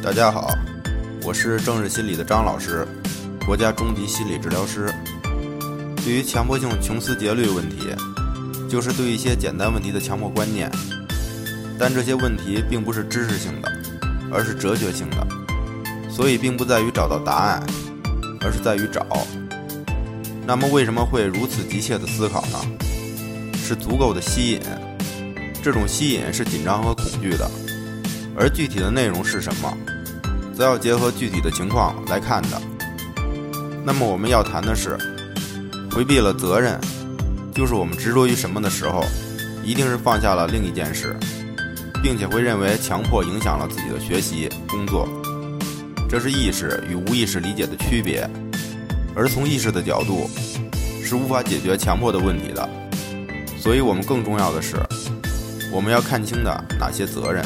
大家好，我是正视心理的张老师，国家中级心理治疗师。对于强迫性穷思竭虑问题，就是对一些简单问题的强迫观念，但这些问题并不是知识性的，而是哲学性的，所以并不在于找到答案，而是在于找。那么为什么会如此急切的思考呢？是足够的吸引，这种吸引是紧张和恐惧的。而具体的内容是什么，则要结合具体的情况来看的。那么我们要谈的是，回避了责任，就是我们执着于什么的时候，一定是放下了另一件事，并且会认为强迫影响了自己的学习、工作。这是意识与无意识理解的区别。而从意识的角度，是无法解决强迫的问题的。所以我们更重要的是，我们要看清的哪些责任。